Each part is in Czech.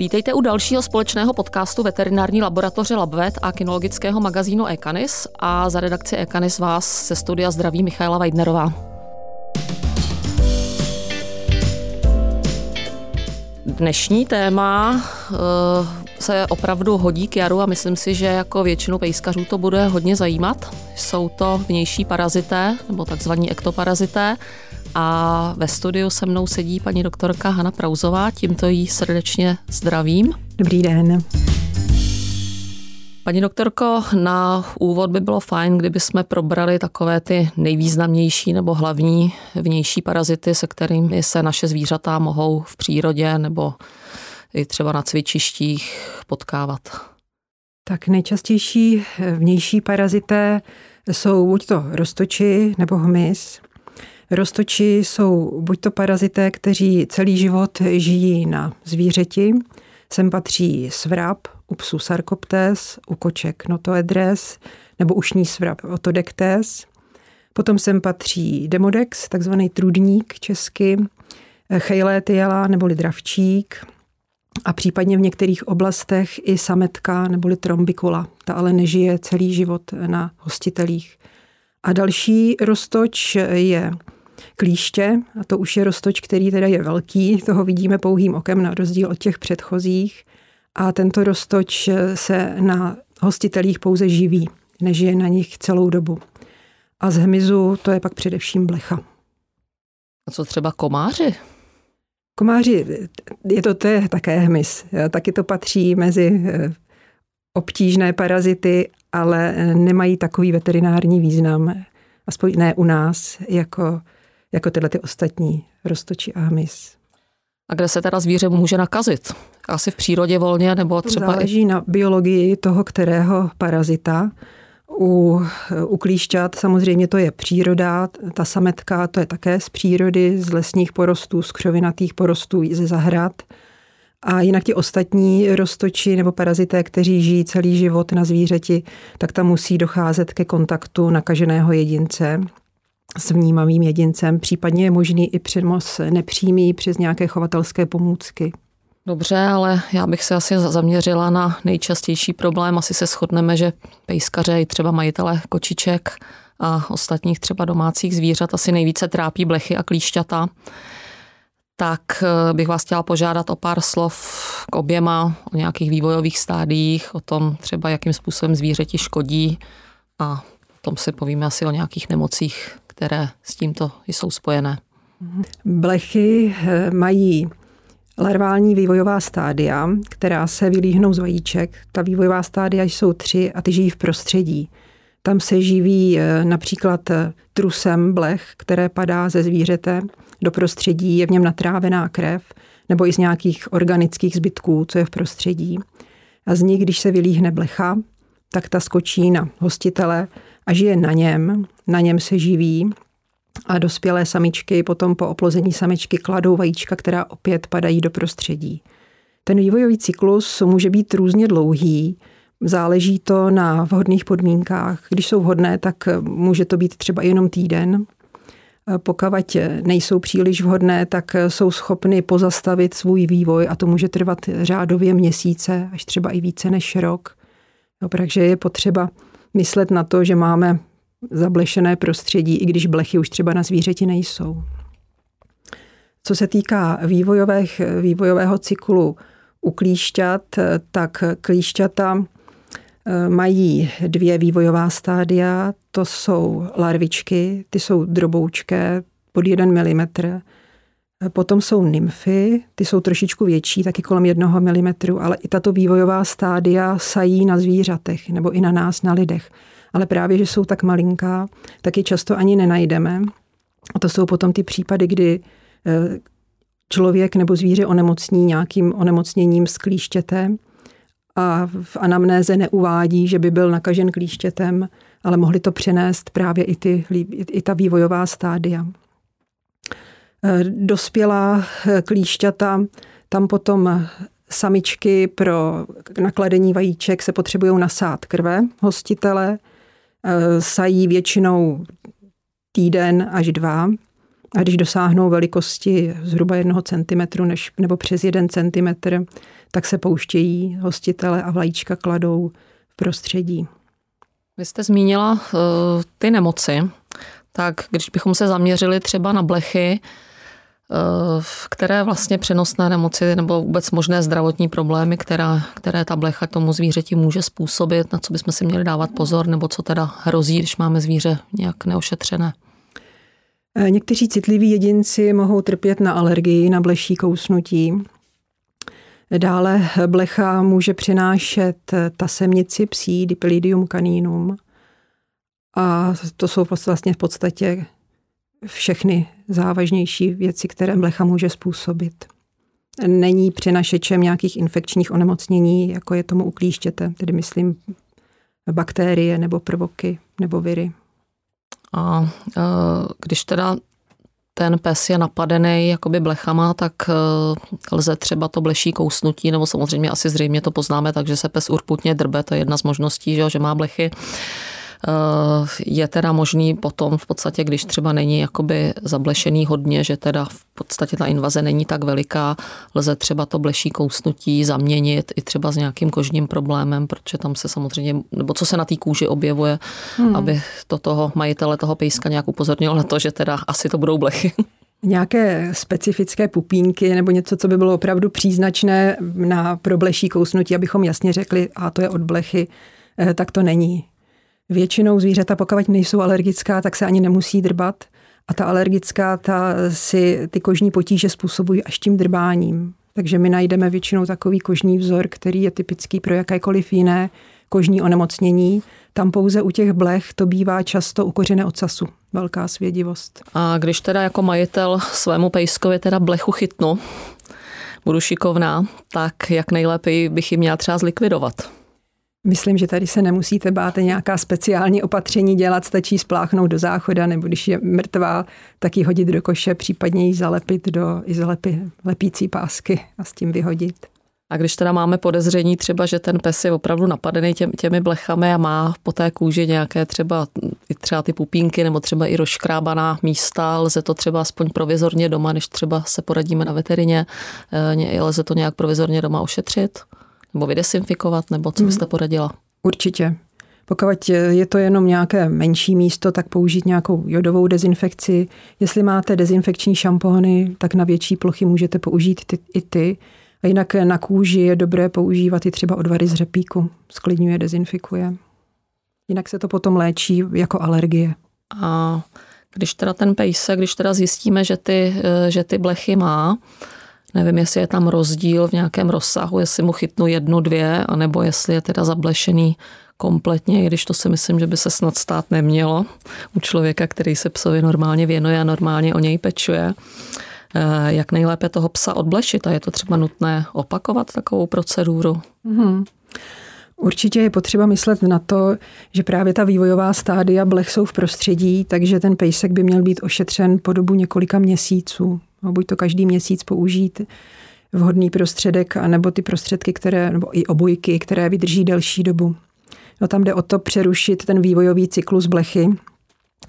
Vítejte u dalšího společného podcastu veterinární laboratoře Labvet a kinologického magazínu Ekanis a za redakci Ekanis vás ze studia zdraví Michaela Weidnerová. Dnešní téma uh, se opravdu hodí k jaru a myslím si, že jako většinu pejskařů to bude hodně zajímat. Jsou to vnější parazité nebo takzvaní ektoparazité a ve studiu se mnou sedí paní doktorka Hana Prauzová, tímto jí srdečně zdravím. Dobrý den. Paní doktorko, na úvod by bylo fajn, kdyby jsme probrali takové ty nejvýznamnější nebo hlavní vnější parazity, se kterými se naše zvířata mohou v přírodě nebo i třeba na cvičištích potkávat. Tak nejčastější vnější parazité jsou buď to roztoči nebo hmyz. Roztoči jsou buď to parazité, kteří celý život žijí na zvířeti, sem patří svrab, u psů sarkoptes, u koček notoedres nebo ušní svrab otodektes. Potom sem patří demodex, takzvaný trudník česky, chejlétiela neboli dravčík a případně v některých oblastech i sametka neboli trombikula. Ta ale nežije celý život na hostitelích. A další roztoč je klíště, a to už je roztoč, který teda je velký, toho vidíme pouhým okem na rozdíl od těch předchozích. A tento roztoč se na hostitelích pouze živí, nežije na nich celou dobu. A z hmyzu to je pak především blecha. A co třeba komáři? Komáři, je to, to je také hmyz. Taky to patří mezi eh, obtížné parazity, ale nemají takový veterinární význam, aspoň ne u nás, jako jako tyhle ty ostatní roztočí a hmyz. A kde se teda zvíře může nakazit? Asi v přírodě volně nebo třeba... Záleží i... na biologii toho, kterého parazita. U, u klíšťat samozřejmě to je příroda, ta sametka to je také z přírody, z lesních porostů, z křovinatých porostů, ze zahrad. A jinak ti ostatní roztoči nebo parazité, kteří žijí celý život na zvířeti, tak tam musí docházet ke kontaktu nakaženého jedince s vnímavým jedincem, případně je možný i přenos nepřímý přes nějaké chovatelské pomůcky. Dobře, ale já bych se asi zaměřila na nejčastější problém. Asi se shodneme, že pejskaře i třeba majitele kočiček a ostatních třeba domácích zvířat asi nejvíce trápí blechy a klíšťata. Tak eh, bych vás chtěla požádat o pár slov k oběma, o nějakých vývojových stádiích, o tom třeba, jakým způsobem zvířeti škodí a potom si povíme asi o nějakých nemocích, které s tímto jsou spojené. Blechy eh, mají larvální vývojová stádia, která se vylíhnou z vajíček. Ta vývojová stádia jsou tři a ty žijí v prostředí. Tam se živí eh, například eh, trusem blech, které padá ze zvířete do prostředí, je v něm natrávená krev, nebo i z nějakých organických zbytků, co je v prostředí. A z nich, když se vylíhne blecha, tak ta skočí na hostitele a žije na něm, na něm se živí a dospělé samičky potom po oplození samičky kladou vajíčka, která opět padají do prostředí. Ten vývojový cyklus může být různě dlouhý, záleží to na vhodných podmínkách. Když jsou vhodné, tak může to být třeba jenom týden. Pokud nejsou příliš vhodné, tak jsou schopny pozastavit svůj vývoj a to může trvat řádově měsíce, až třeba i více než rok. No, takže je potřeba myslet na to, že máme zablešené prostředí, i když blechy už třeba na zvířeti nejsou. Co se týká vývojových, vývojového cyklu u klíšťat, tak klíšťata eh, mají dvě vývojová stádia. To jsou larvičky, ty jsou droboučké, pod 1 mm. Potom jsou nymfy, ty jsou trošičku větší, taky kolem jednoho milimetru, ale i tato vývojová stádia sají na zvířatech nebo i na nás, na lidech. Ale právě, že jsou tak malinká, tak je často ani nenajdeme. A to jsou potom ty případy, kdy eh, člověk nebo zvíře onemocní nějakým onemocněním s klíštětem a v anamnéze neuvádí, že by byl nakažen klíštětem, ale mohli to přenést právě i, ty, i ta vývojová stádia. Eh, dospělá eh, klíšťata, tam potom samičky pro nakladení vajíček se potřebují nasát krve hostitele, eh, sají většinou týden až dva. A když dosáhnou velikosti zhruba jednoho centimetru než, nebo přes jeden centimetr, tak se pouštějí hostitele a vlajíčka kladou v prostředí. Vy jste zmínila uh, ty nemoci, tak když bychom se zaměřili třeba na blechy, které vlastně přenosné nemoci nebo vůbec možné zdravotní problémy, která, které ta blecha tomu zvířeti může způsobit, na co bychom si měli dávat pozor, nebo co teda hrozí, když máme zvíře nějak neošetřené? Eh, někteří citliví jedinci mohou trpět na alergii, na bleší kousnutí. Dále blecha může přinášet tasemnici psí, Dipilidium caninum. A to jsou vlastně v podstatě všechny závažnější věci, které blecha může způsobit. Není přinašečem nějakých infekčních onemocnění, jako je tomu u klíštěte, tedy myslím bakterie nebo prvoky nebo viry. A e, když teda ten pes je napadený jakoby blechama, tak e, lze třeba to bleší kousnutí, nebo samozřejmě asi zřejmě to poznáme, takže se pes urputně drbe, to je jedna z možností, že má blechy. Eh, je teda možný potom v podstatě, když třeba není jakoby zablešený hodně, že teda v podstatě ta invaze není tak veliká, lze třeba to bleší kousnutí zaměnit i třeba s nějakým kožním problémem, protože tam se samozřejmě, nebo co se na té kůži objevuje, hmm. aby to toho majitele toho pejska nějak upozornilo na to, že teda asi to budou blechy. Nějaké specifické pupínky nebo něco, co by bylo opravdu příznačné na probleší kousnutí, abychom jasně řekli, a to je od blechy, eh, tak to není. Většinou zvířata, pokud nejsou alergická, tak se ani nemusí drbat. A ta alergická, ta si ty kožní potíže způsobují až tím drbáním. Takže my najdeme většinou takový kožní vzor, který je typický pro jakékoliv jiné kožní onemocnění. Tam pouze u těch blech to bývá často u kořené ocasu. Velká svědivost. A když teda jako majitel svému pejskovi teda blechu chytnu, budu šikovná, tak jak nejlépe bych ji měla třeba zlikvidovat? Myslím, že tady se nemusíte bát nějaká speciální opatření dělat, stačí spláchnout do záchoda, nebo když je mrtvá, tak ji hodit do koše, případně ji zalepit do izolepy, lepící pásky a s tím vyhodit. A když teda máme podezření třeba, že ten pes je opravdu napadený těm, těmi blechami a má po té kůži nějaké třeba, třeba ty pupínky nebo třeba i rozškrábaná místa, lze to třeba aspoň provizorně doma, než třeba se poradíme na veterině, eh, lze to nějak provizorně doma ošetřit? Nebo vydesinfikovat, nebo co byste hmm. poradila? Určitě. Pokud je to jenom nějaké menší místo, tak použít nějakou jodovou dezinfekci. Jestli máte dezinfekční šampony, tak na větší plochy můžete použít ty, i ty. A jinak na kůži je dobré používat i třeba odvary z řepíku. Sklidňuje, dezinfikuje. Jinak se to potom léčí jako alergie. A když teda ten pejsek, když teda zjistíme, že ty, že ty blechy má, Nevím, jestli je tam rozdíl v nějakém rozsahu, jestli mu chytnu jednu, dvě, anebo jestli je teda zablešený kompletně, i když to si myslím, že by se snad stát nemělo u člověka, který se psovi normálně věnuje a normálně o něj pečuje. Eh, jak nejlépe toho psa odblešit a je to třeba nutné opakovat takovou proceduru? Mm-hmm. Určitě je potřeba myslet na to, že právě ta vývojová stádia blech jsou v prostředí, takže ten pejsek by měl být ošetřen po dobu několika měsíců. Buď to každý měsíc použít vhodný prostředek, anebo ty prostředky, které, nebo i obojky, které vydrží delší dobu. No, tam jde o to přerušit ten vývojový cyklus blechy,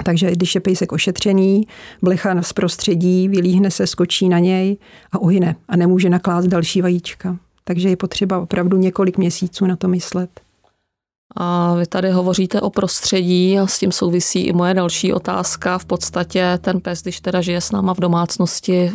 takže když je pejsek ošetřený, blecha z prostředí, vylíhne se, skočí na něj a uhyne a nemůže naklást další vajíčka. Takže je potřeba opravdu několik měsíců na to myslet. A vy tady hovoříte o prostředí a s tím souvisí i moje další otázka. V podstatě ten pes, když teda žije s náma v domácnosti,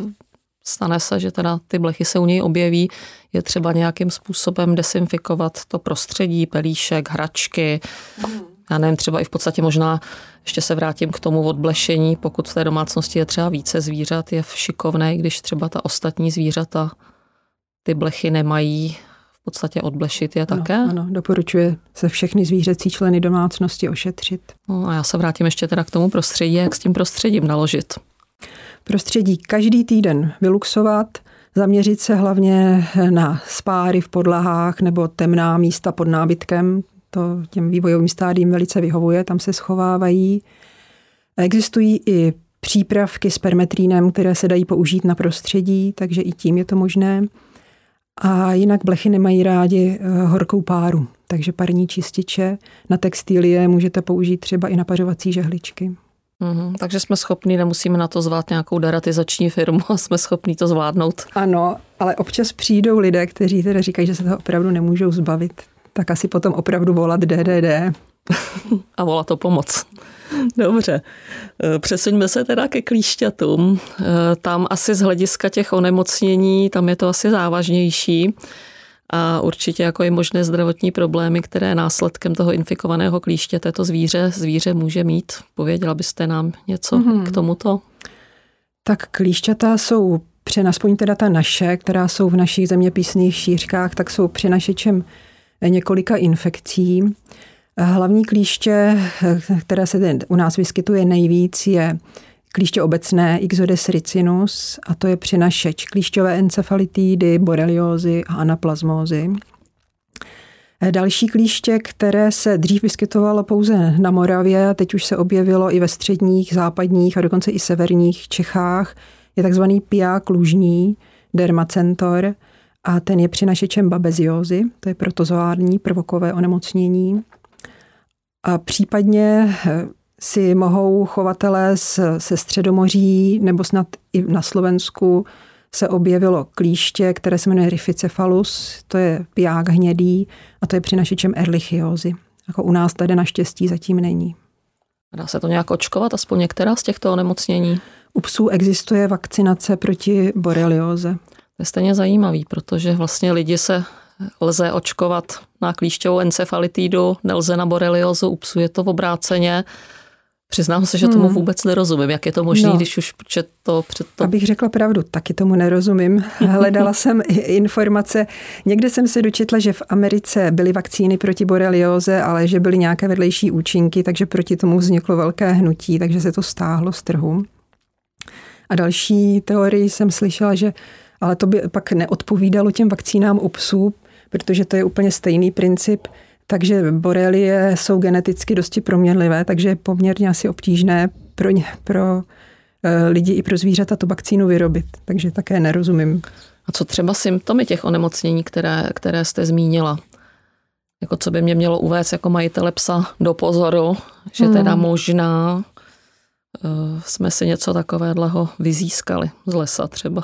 stane se, že teda ty blechy se u něj objeví, je třeba nějakým způsobem desinfikovat to prostředí, pelíšek, hračky, mm. já nevím, třeba i v podstatě možná, ještě se vrátím k tomu odblešení, pokud v té domácnosti je třeba více zvířat, je šikovné, když třeba ta ostatní zvířata ty blechy nemají, podstatě odblešit je také. Ano, ano, doporučuje se všechny zvířecí členy domácnosti ošetřit. No a já se vrátím ještě teda k tomu prostředí, jak s tím prostředím naložit. Prostředí každý týden vyluxovat, zaměřit se hlavně na spáry v podlahách nebo temná místa pod nábytkem. To těm vývojovým stádím velice vyhovuje, tam se schovávají. Existují i přípravky s permetrínem, které se dají použít na prostředí, takže i tím je to možné. A jinak blechy nemají rádi eh, horkou páru, takže parní čističe na textilie můžete použít třeba i na pařovací žehličky. Mm-hmm, takže jsme schopni, nemusíme na to zvát nějakou deratizační firmu a jsme schopni to zvládnout. Ano, ale občas přijdou lidé, kteří teda říkají, že se toho opravdu nemůžou zbavit. Tak asi potom opravdu volat DDD. a volat to pomoc. Dobře, e, přesuňme se teda ke klíšťatům. E, tam asi z hlediska těch onemocnění, tam je to asi závažnější a určitě jako i možné zdravotní problémy, které následkem toho infikovaného klíštěte to zvíře, zvíře může mít. Pověděla byste nám něco mm-hmm. k tomuto? Tak klíšťata jsou přenaspoň teda ta naše, která jsou v našich zeměpisných šířkách, tak jsou přenašečem několika infekcí. Hlavní klíště, které se u nás vyskytuje nejvíc, je klíště obecné Ixodes ricinus a to je přinašeč klíšťové encefalitídy, boreliózy a anaplazmózy. Další klíště, které se dřív vyskytovalo pouze na Moravě, teď už se objevilo i ve středních, západních a dokonce i severních Čechách, je takzvaný piák lužní, dermacentor, a ten je přinašečem babeziózy, to je protozoární prvokové onemocnění. A případně eh, si mohou chovatelé se středomoří nebo snad i na Slovensku se objevilo klíště, které se jmenuje Rificephalus, to je piják hnědý a to je přinašečem erlichiózy. Jako u nás tady naštěstí zatím není. Dá se to nějak očkovat, aspoň některá z těchto onemocnění? U psů existuje vakcinace proti borelioze. To je stejně zajímavý, protože vlastně lidi se lze očkovat na klíšťovou encefalitidu, nelze na boreliozu, u psů je to v obráceně. Přiznám se, že tomu hmm. vůbec nerozumím. Jak je to možné, no. když už před to, před to... Abych řekla pravdu, taky tomu nerozumím. Hledala jsem informace. Někde jsem se dočetla, že v Americe byly vakcíny proti borelioze, ale že byly nějaké vedlejší účinky, takže proti tomu vzniklo velké hnutí, takže se to stáhlo z trhu. A další teorii jsem slyšela, že ale to by pak neodpovídalo těm vakcínám u psů, protože to je úplně stejný princip. Takže borelie jsou geneticky dosti proměnlivé, takže je poměrně asi obtížné pro, ně, pro eh, lidi i pro zvířata tu vakcínu vyrobit. Takže také nerozumím. A co třeba symptomy těch onemocnění, které, které jste zmínila? Jako co by mě mělo uvést jako majitele psa do pozoru, že hmm. teda možná uh, jsme si něco takového vyzískali z lesa třeba.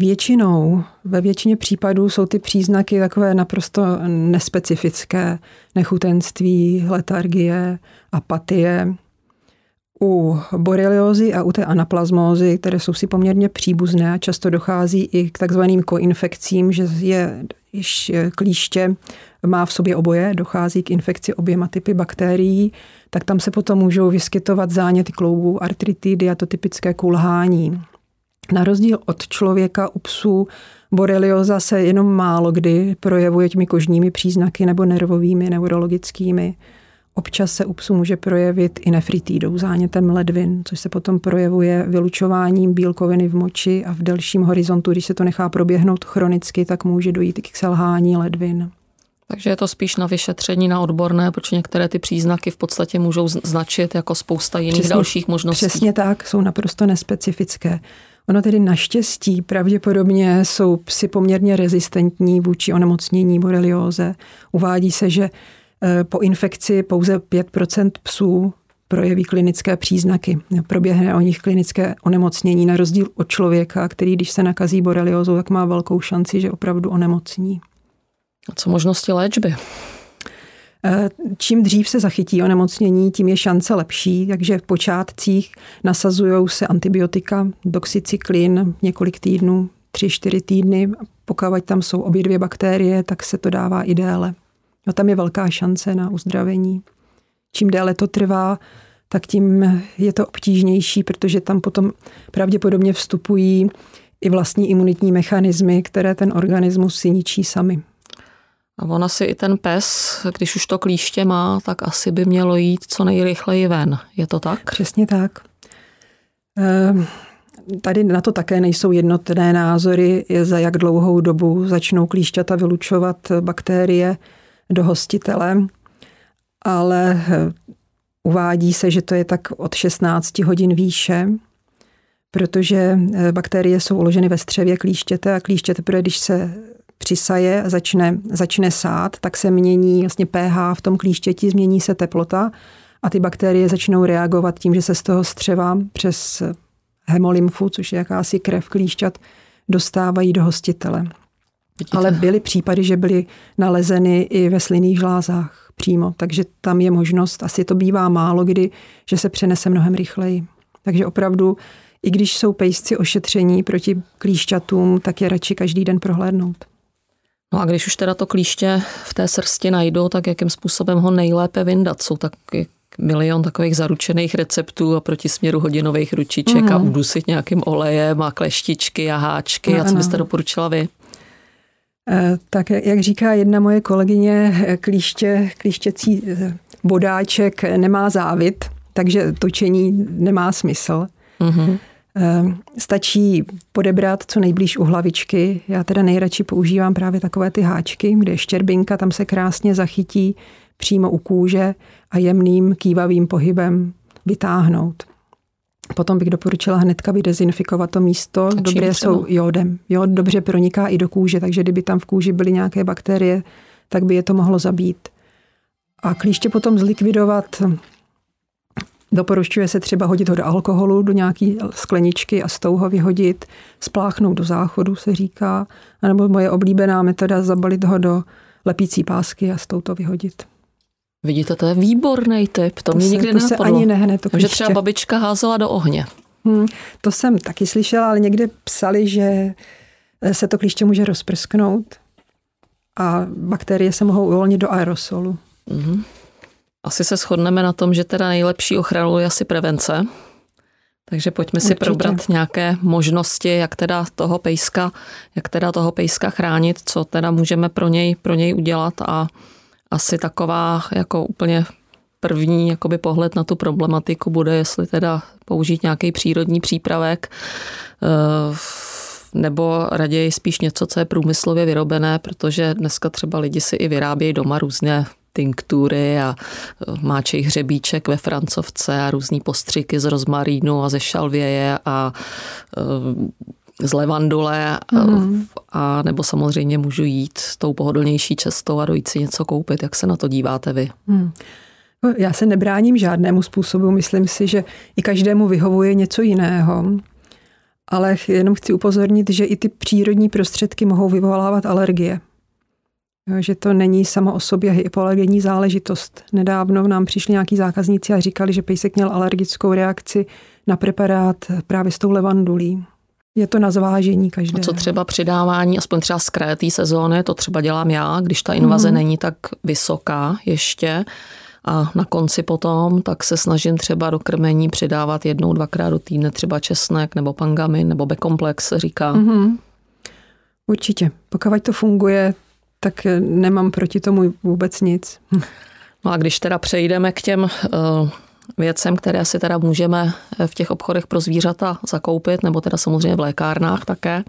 Většinou, ve většině případů jsou ty příznaky takové naprosto nespecifické. Nechutenství, letargie, apatie. U boreliozy a u té anaplazmózy, které jsou si poměrně příbuzné a často dochází i k takzvaným koinfekcím, že je již klíště má v sobě oboje, dochází k infekci oběma typy bakterií, tak tam se potom můžou vyskytovat záněty kloubů, artritidy a to typické kulhání. Na rozdíl od člověka u psů borelioza se jenom málo kdy projevuje těmi kožními příznaky nebo nervovými, neurologickými. Občas se u psů může projevit i nefritídou, zánětem ledvin, což se potom projevuje vylučováním bílkoviny v moči a v delším horizontu, když se to nechá proběhnout chronicky, tak může dojít k selhání ledvin. Takže je to spíš na vyšetření na odborné, protože některé ty příznaky v podstatě můžou značit jako spousta jiných přesně, dalších možností. Přesně tak, jsou naprosto nespecifické. Ono tedy naštěstí pravděpodobně jsou psy poměrně rezistentní vůči onemocnění borelióze. Uvádí se, že eh, po infekci pouze 5% psů projeví klinické příznaky. Proběhne o nich klinické onemocnění na rozdíl od člověka, který když se nakazí boreliózou, tak má velkou šanci, že opravdu onemocní. A co možnosti léčby? Čím dřív se zachytí onemocnění, tím je šance lepší, takže v počátcích nasazují se antibiotika, doxycyklin několik týdnů, tři, čtyři týdny. Pokud tam jsou obě dvě bakterie, tak se to dává i déle. No, tam je velká šance na uzdravení. Čím déle to trvá, tak tím je to obtížnější, protože tam potom pravděpodobně vstupují i vlastní imunitní mechanismy, které ten organismus si ničí sami. A ona si i ten pes, když už to klíště má, tak asi by mělo jít co nejrychleji ven. Je to tak? Přesně tak. Ehm, tady na to také nejsou jednotné názory, za jak dlouhou dobu začnou klíšťata vylučovat bakterie do hostitele, ale eh, uvádí se, že to je tak od 16 hodin výše, protože eh, bakterie jsou uloženy ve střevě klíštěte a klíště teprve, když se přisaje a začne, začne sát, tak se mění vlastně pH v tom klíštěti, změní se teplota a ty bakterie začnou reagovat tím, že se z toho střeva přes hemolymfu, což je jakási krev klíšťat, dostávají do hostitele. Vidíte. Ale byly případy, že byly nalezeny i ve slinných žlázách přímo, takže tam je možnost, asi to bývá málo kdy, že se přenese mnohem rychleji. Takže opravdu, i když jsou pejsci ošetření proti klíšťatům, tak je radši každý den prohlédnout. No a když už teda to klíště v té srsti najdou, tak jakým způsobem ho nejlépe vyndat? Jsou tak milion takových zaručených receptů a proti směru hodinových ručiček mm. a mhm. udusit nějakým olejem a kleštičky a háčky. No, a co byste doporučila vy? Eh, tak jak říká jedna moje kolegyně, klíště, klíštěcí eh, bodáček nemá závit, takže točení nemá smysl. Mm-hmm. Stačí podebrat co nejblíž u hlavičky. Já teda nejradši používám právě takové ty háčky, kde je štěrbinka, tam se krásně zachytí přímo u kůže a jemným kývavým pohybem vytáhnout. Potom bych doporučila hnedka vydezinfikovat to místo. A dobře jsou jodem. Jod dobře proniká i do kůže, takže kdyby tam v kůži byly nějaké bakterie, tak by je to mohlo zabít. A klíště potom zlikvidovat Doporučuje se třeba hodit ho do alkoholu, do nějaké skleničky a s tou ho vyhodit, spláchnout do záchodu, se říká, anebo moje oblíbená metoda zabalit ho do lepící pásky a s tou to vyhodit. Vidíte, to je výborný tip, to, to mě nikdy to se ani nehne. To že třeba babička házela do ohně. Hmm, to jsem taky slyšela, ale někde psali, že se to klíště může rozprsknout a bakterie se mohou uvolnit do aerosolu. Mm-hmm. Asi se shodneme na tom, že teda nejlepší ochranou je asi prevence. Takže pojďme si Určitě. probrat nějaké možnosti, jak teda toho pejska, jak teda toho pejska chránit, co teda můžeme pro něj, pro něj udělat a asi taková jako úplně první jakoby pohled na tu problematiku bude, jestli teda použít nějaký přírodní přípravek eh, nebo raději spíš něco, co je průmyslově vyrobené, protože dneska třeba lidi si i vyrábějí doma různě tinktury a e, máčej hřebíček ve francovce a různý postřiky z rozmarínu a ze šalvěje a e, z levandule mm. a nebo samozřejmě můžu jít tou pohodlnější cestou a dojít si něco koupit. Jak se na to díváte vy? Mm. Já se nebráním žádnému způsobu. Myslím si, že i každému vyhovuje něco jiného. Ale jenom chci upozornit, že i ty přírodní prostředky mohou vyvolávat alergie že to není samo o sobě hypoalergenní záležitost. Nedávno nám přišli nějaký zákazníci a říkali, že pejsek měl alergickou reakci na preparát právě s tou levandulí. Je to na zvážení každé. A co třeba přidávání, aspoň třeba z kraje té sezóny, to třeba dělám já, když ta invaze mm. není tak vysoká ještě, a na konci potom, tak se snažím třeba do krmení přidávat jednou, dvakrát do týdne třeba česnek nebo pangamin nebo bekomplex se říká. Mm-hmm. Určitě. Pokud to funguje, tak nemám proti tomu vůbec nic. No a když teda přejdeme k těm eh, věcem, které si teda můžeme v těch obchodech pro zvířata zakoupit, nebo teda samozřejmě v lékárnách také,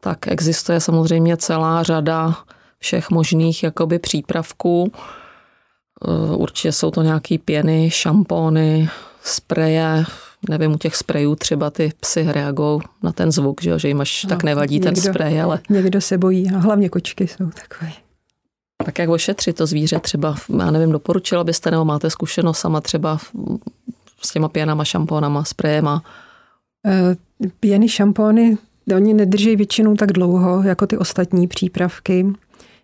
tak existuje samozřejmě celá řada všech možných jakoby přípravků. Eh, určitě jsou to nějaké pěny, šampóny, spreje, nevím, u těch sprejů třeba ty psy reagují na ten zvuk, že, že jim až no, tak nevadí někdo, ten sprej, ale... Někdo se bojí a hlavně kočky jsou takové. Tak jak ošetřit to zvíře třeba, já nevím, doporučila byste, nebo máte zkušenost sama třeba s těma pěnama, šampónama, sprejema? Eh, pěny, šampóny, oni nedrží většinou tak dlouho, jako ty ostatní přípravky.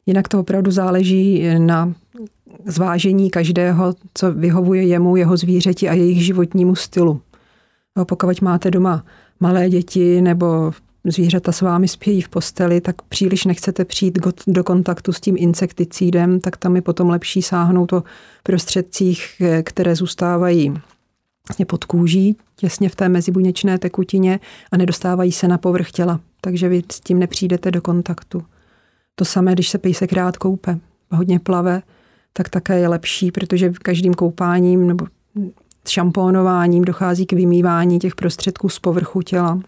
Jinak to opravdu záleží na zvážení každého, co vyhovuje jemu, jeho zvířeti a jejich životnímu stylu. No, pokud máte doma malé děti nebo zvířata s vámi spějí v posteli, tak příliš nechcete přijít do kontaktu s tím insekticídem, tak tam je potom lepší sáhnout o prostředcích, které zůstávají vlastně pod kůží, těsně v té mezibuněčné tekutině a nedostávají se na povrch těla. Takže vy s tím nepřijdete do kontaktu. To samé, když se pejsek rád koupe, hodně plave, tak také je lepší, protože každým koupáním nebo šampónováním dochází k vymývání těch prostředků z povrchu těla.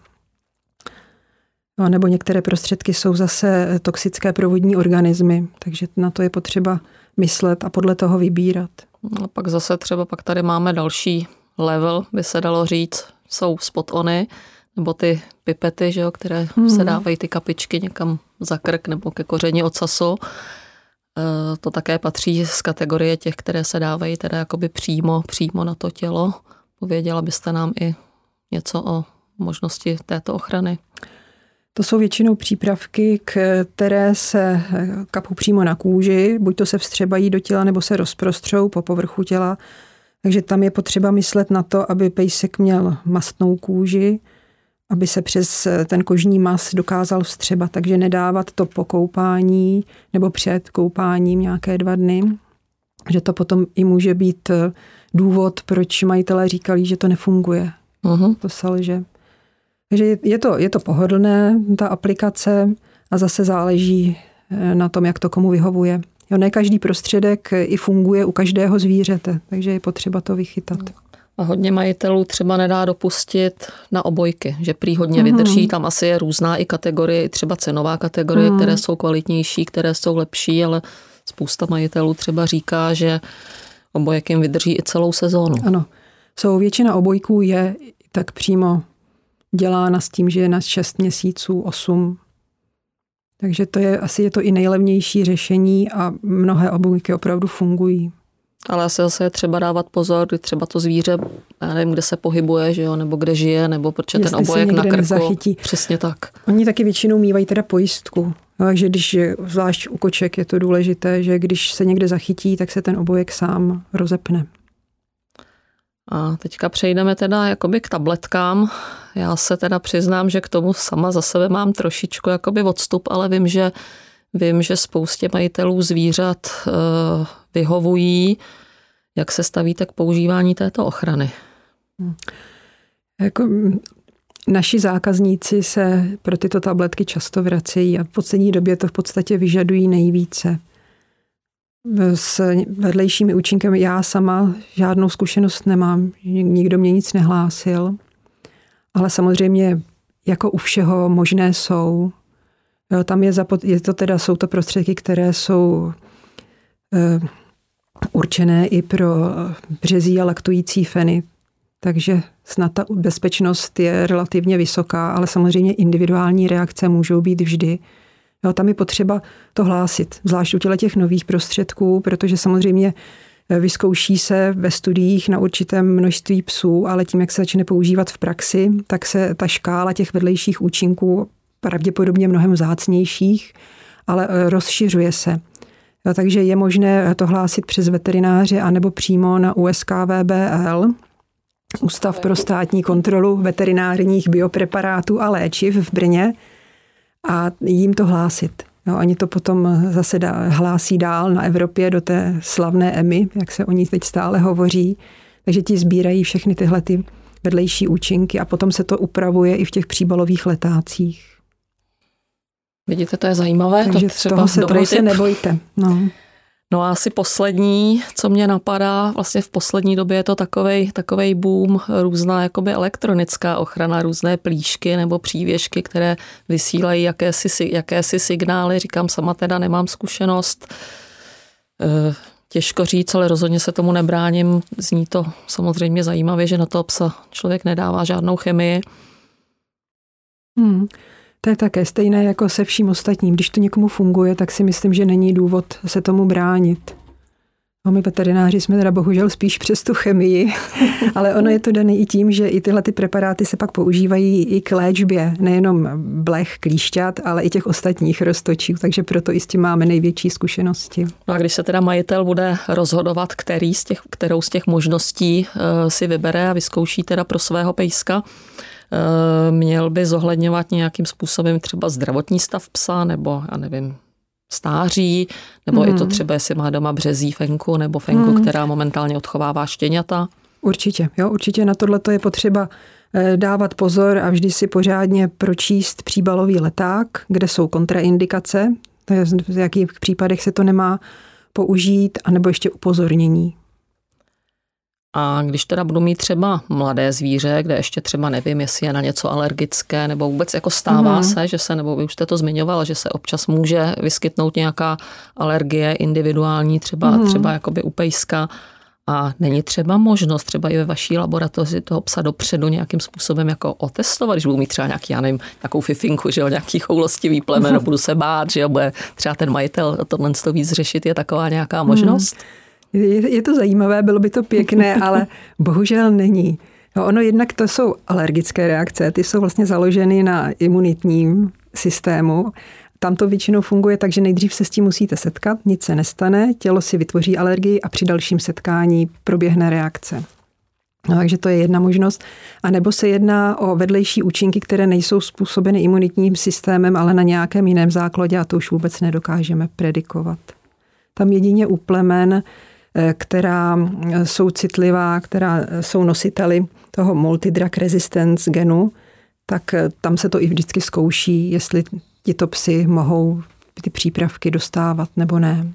No, nebo některé prostředky jsou zase toxické pro vodní organismy, takže na to je potřeba myslet a podle toho vybírat. No, a pak zase třeba pak tady máme další level, by se dalo říct, jsou spot-ony, nebo ty pipety, že jo, které hmm. se dávají ty kapičky někam za krk nebo ke koření ocasu. To také patří z kategorie těch, které se dávají teda jakoby přímo, přímo na to tělo. Pověděla byste nám i něco o možnosti této ochrany? To jsou většinou přípravky, které se kapou přímo na kůži, buď to se vstřebají do těla, nebo se rozprostřou po povrchu těla. Takže tam je potřeba myslet na to, aby pejsek měl mastnou kůži, aby se přes ten kožní mas dokázal vstřebat, takže nedávat to po koupání nebo před koupáním nějaké dva dny, že to potom i může být důvod, proč majitelé říkali, že to nefunguje. Uh-huh. To selže. Takže je to, je to pohodlné, ta aplikace, a zase záleží eh, na tom, jak to komu vyhovuje. Jo, ne každý prostředek i funguje u každého zvířete, takže je potřeba to vychytat. A hodně majitelů třeba nedá dopustit na obojky, že prý hodně mm-hmm. vydrží, tam asi je různá i kategorie, třeba cenová kategorie, mm. které jsou kvalitnější, které jsou lepší, ale spousta majitelů třeba říká, že obojek jim vydrží i celou sezónu. Ano, jsou většina obojků je tak přímo dělána s tím, že je na 6 měsíců, 8. Takže to je, asi je to i nejlevnější řešení a mnohé obojky opravdu fungují. Ale asi zase je třeba dávat pozor, kdy třeba to zvíře, já nevím, kde se pohybuje, že jo, nebo kde žije, nebo protože Jestli ten obojek na krku. Nezachytí. Přesně tak. Oni taky většinou mývají teda pojistku. No, takže když, zvlášť u koček je to důležité, že když se někde zachytí, tak se ten obojek sám rozepne. A teďka přejdeme teda jakoby k tabletkám. Já se teda přiznám, že k tomu sama za sebe mám trošičku jakoby odstup, ale vím, že vím, že spoustě majitelů zvířat eh, vyhovují. Jak se stavíte k používání této ochrany? Hmm. Jako Naši zákazníci se pro tyto tabletky často vracejí a v poslední době to v podstatě vyžadují nejvíce. S vedlejšími účinkami já sama žádnou zkušenost nemám, nikdo mě nic nehlásil, ale samozřejmě jako u všeho možné jsou. Tam je, zapot, je to teda, jsou to prostředky, které jsou e, určené i pro březí a laktující feny, takže snad ta bezpečnost je relativně vysoká, ale samozřejmě individuální reakce můžou být vždy. Jo, tam je potřeba to hlásit, zvlášť u těch nových prostředků, protože samozřejmě eh, vyzkouší se ve studiích na určitém množství psů, ale tím, jak se začne používat v praxi, tak se ta škála těch vedlejších účinků pravděpodobně mnohem zácnějších, ale eh, rozšiřuje se. Jo, takže je možné to hlásit přes veterináře anebo přímo na USKVBL, Ústav pro státní kontrolu veterinárních biopreparátů a léčiv v Brně a jim to hlásit. No, oni to potom zase dá, hlásí dál na Evropě do té slavné EMI, jak se o ní teď stále hovoří. Takže ti sbírají všechny tyhle ty vedlejší účinky a potom se to upravuje i v těch příbalových letácích. Vidíte, to je zajímavé. Takže to třeba toho se, toho se nebojte. No. No a asi poslední, co mě napadá, vlastně v poslední době je to takovej, takovej boom, různá jakoby elektronická ochrana, různé plíšky nebo přívěšky, které vysílají jakési, jakési signály. Říkám, sama teda nemám zkušenost. Eh, těžko říct, ale rozhodně se tomu nebráním. Zní to samozřejmě zajímavě, že na to psa člověk nedává žádnou chemii. Hmm. To je také stejné jako se vším ostatním. Když to někomu funguje, tak si myslím, že není důvod se tomu bránit. No, my veterináři jsme teda bohužel spíš přes tu chemii, ale ono je to dané i tím, že i tyhle ty preparáty se pak používají i k léčbě, nejenom blech, klíšťat, ale i těch ostatních roztočí, takže proto i s tím máme největší zkušenosti. No a když se teda majitel bude rozhodovat, který z těch, kterou z těch možností uh, si vybere a vyzkouší teda pro svého pejska, Eh, měl by zohledňovat nějakým způsobem třeba zdravotní stav psa, nebo já nevím, stáří, nebo mm. i to mhm. třeba, jestli má doma březí fenku, nebo fenku, mm. která momentálně odchovává štěňata. Určitě, jo, určitě na tohle je potřeba eh, dávat pozor a vždy si pořádně pročíst příbalový leták, kde jsou kontraindikace, v jakých případech se to nemá použít, anebo ještě upozornění. A když teda budu mít třeba mladé zvíře, kde ještě třeba nevím, jestli je na něco alergické, nebo vůbec jako stává mm. se, že se, nebo vy už jste to zmiňoval, že se občas může vyskytnout nějaká alergie individuální, třeba, mm. třeba jakoby u pejska. A není třeba možnost třeba i ve vaší laboratoři toho psa dopředu nějakým způsobem jako otestovat, když budu mít třeba nějaký, já nevím, nějakou fifinku, že jo, nějaký choulostivý plemen, budu se bát, že jo, bude třeba ten majitel tohle to víc řešit, je taková nějaká možnost? Hmm. Je, je to zajímavé, bylo by to pěkné, ale bohužel není. No ono jednak to jsou alergické reakce, ty jsou vlastně založeny na imunitním systému. Tam to většinou funguje tak, že nejdřív se s tím musíte setkat, nic se nestane, tělo si vytvoří alergii a při dalším setkání proběhne reakce. No, takže to je jedna možnost. A nebo se jedná o vedlejší účinky, které nejsou způsobeny imunitním systémem, ale na nějakém jiném základě a to už vůbec nedokážeme predikovat. Tam jedině u plemen, která jsou citlivá, která jsou nositeli toho multidrug resistance genu, tak eh, tam se to i vždycky zkouší, jestli tito psy mohou ty přípravky dostávat nebo ne.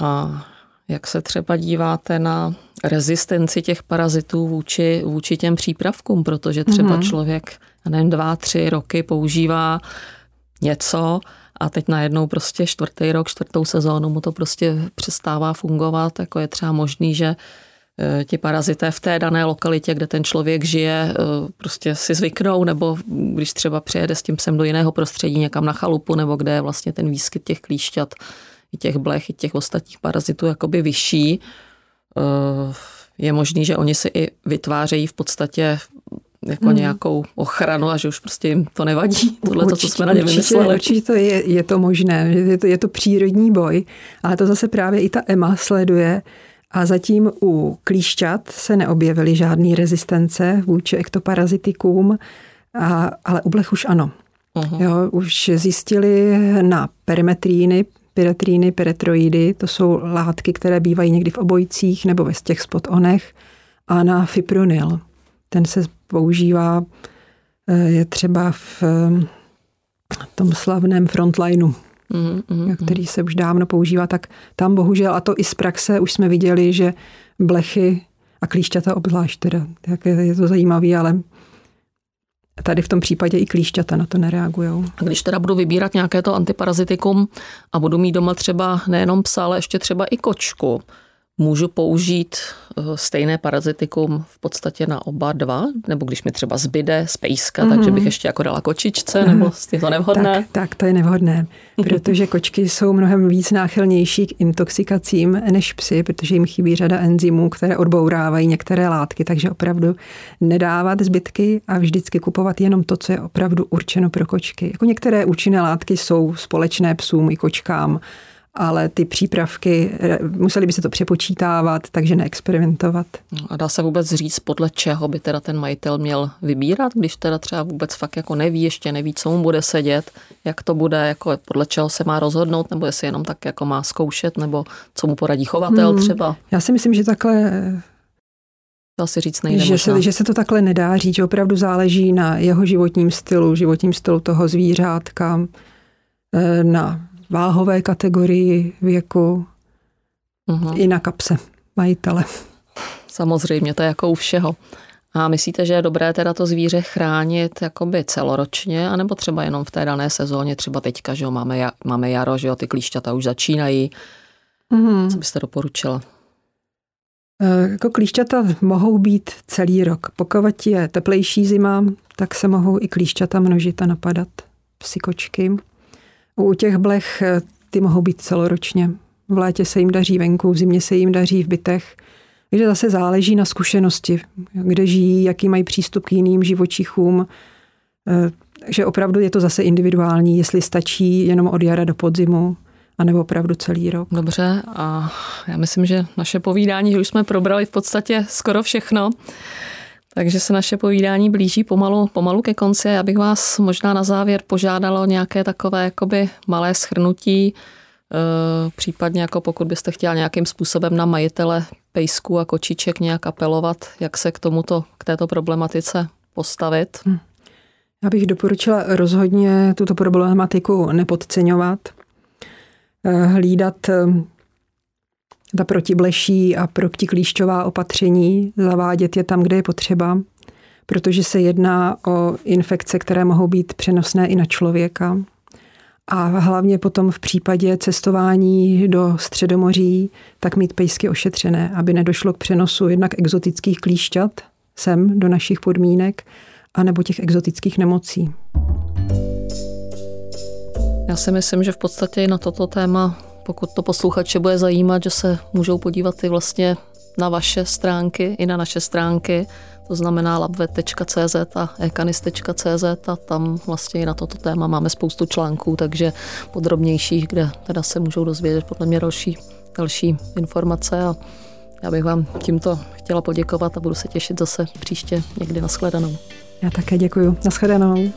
A jak se třeba díváte na rezistenci těch parazitů vůči, vůči těm přípravkům, protože třeba mm-hmm. člověk, nevím, dva, tři roky používá něco a teď najednou prostě čtvrtý rok, čtvrtou sezónu mu to prostě přestává fungovat, jako je třeba možný, že Eh, ti parazité v té dané lokalitě, kde ten člověk žije, eh, prostě si zvyknou, nebo když třeba přijede s tím psem do jiného prostředí, někam na chalupu, nebo kde je vlastně ten výskyt těch klíšťat, i těch blech, i těch ostatních parazitů jakoby vyšší, eh, je možný, že oni si i vytvářejí v podstatě jako hmm. nějakou ochranu a že už prostě jim to nevadí. Tohle to, co jsme na ně vymysleli. Určitě to je, je to možné, je to, je to přírodní boj, ale to zase právě i ta EMA sleduje, a zatím u klíšťat se neobjevily žádné rezistence vůči ektoparazitikům, a, ale u blech už ano. Uh-huh. Jo, už zjistili na perimetríny, pyretríny, peretroidy, to jsou látky, které bývají někdy v obojcích nebo ve těch spotonech, a na fipronil. Ten se používá, eh, je třeba v tom slavném frontlineu mm, mm, který se už dávno používá, tak tam bohužel, a to i z praxe, už jsme viděli, že blechy a klíšťata obzvlášť teda, tak je, je to zajímavé, ale tady v tom případě i klíšťata na to nereagují. A když teda budu vybírat nějaké to antiparazitikum a budu mít doma třeba nejenom psa, ale ještě třeba i kočku, můžu použít eh, stejné parazitikum v podstatě na oba dva, nebo když mi třeba zbyde z pejska, mm-hmm. takže bych ještě jako dala kočičce, nebo je to nevhodné? Tak, tak, to je nevhodné, protože kočky jsou mnohem víc náchylnější k intoxikacím než psy, protože jim chybí řada enzymů, které odbourávají některé látky, takže opravdu nedávat zbytky a vždycky kupovat jenom to, co je opravdu určeno pro kočky. Jako některé účinné látky jsou společné psům i kočkám, ale ty přípravky, eh, museli by se to přepočítávat, takže neexperimentovat. No a dá se vůbec říct, podle čeho by teda ten majitel měl vybírat, když teda třeba vůbec fakt jako neví, ještě neví, co mu bude sedět, jak to bude, jako podle čeho se má rozhodnout, nebo jestli jenom tak jako má zkoušet, nebo co mu poradí chovatel hmm. třeba. Já si myslím, že takhle to asi říct nejde že se, že se to takhle nedá říct, že opravdu záleží na jeho životním stylu, životním stylu toho zvířátka, eh, na váhové kategorii věku uh-huh. i na kapse majitele. Samozřejmě, to je jako u všeho. A myslíte, že je dobré teda to zvíře chránit jakoby celoročně, anebo třeba jenom v té dané sezóně, třeba teďka, že jo, máme, máme jaro, že jo, ty klíšťata už začínají. Mm-hmm. Co byste doporučila? E, jako klíšťata mohou být celý rok. Pokud je teplejší zima, tak se mohou i klíšťata množit a napadat psykočky. U těch blech eh, ty mohou být celoročně. V létě se jim daří venku, v zimě se jim daří v bytech. Takže zase záleží na zkušenosti, kde žijí, jaký mají přístup k jiným živočichům. Eh, že opravdu je to zase individuální, jestli stačí jenom od jara do podzimu, anebo opravdu celý rok. Dobře, a já myslím, že naše povídání, že už jsme probrali v podstatě skoro všechno. Takže se naše povídání blíží pomalu, pomalu ke konci. Já bych vás možná na závěr požádala o nějaké takové jakoby malé schrnutí, eh, případně jako pokud byste chtěla nějakým způsobem na majitele pejsků a kočiček nějak apelovat, jak se k tomuto, k této problematice postavit. Hm. Já bych doporučila rozhodně tuto problematiku nepodceňovat, eh, hlídat eh, ta protibleší a protiklíšťová opatření, zavádět je tam, kde je potřeba, protože se jedná o infekce, které mohou být přenosné i na člověka. A hlavně potom v případě cestování do Středomoří, tak mít pejsky ošetřené, aby nedošlo k přenosu jednak exotických klíšťat sem do našich podmínek, anebo těch exotických nemocí. Já si myslím, že v podstatě i na toto téma, pokud to posluchače bude zajímat, že se můžou podívat i vlastně na vaše stránky, i na naše stránky, to znamená labvet.cz a ekanis.cz a tam vlastně i na toto téma máme spoustu článků, takže podrobnějších, kde teda se můžou dozvědět podle mě další, další informace a já bych vám tímto chtěla poděkovat a budu se těšit zase příště někdy na shledanou. Já také děkuji. Na shledanou.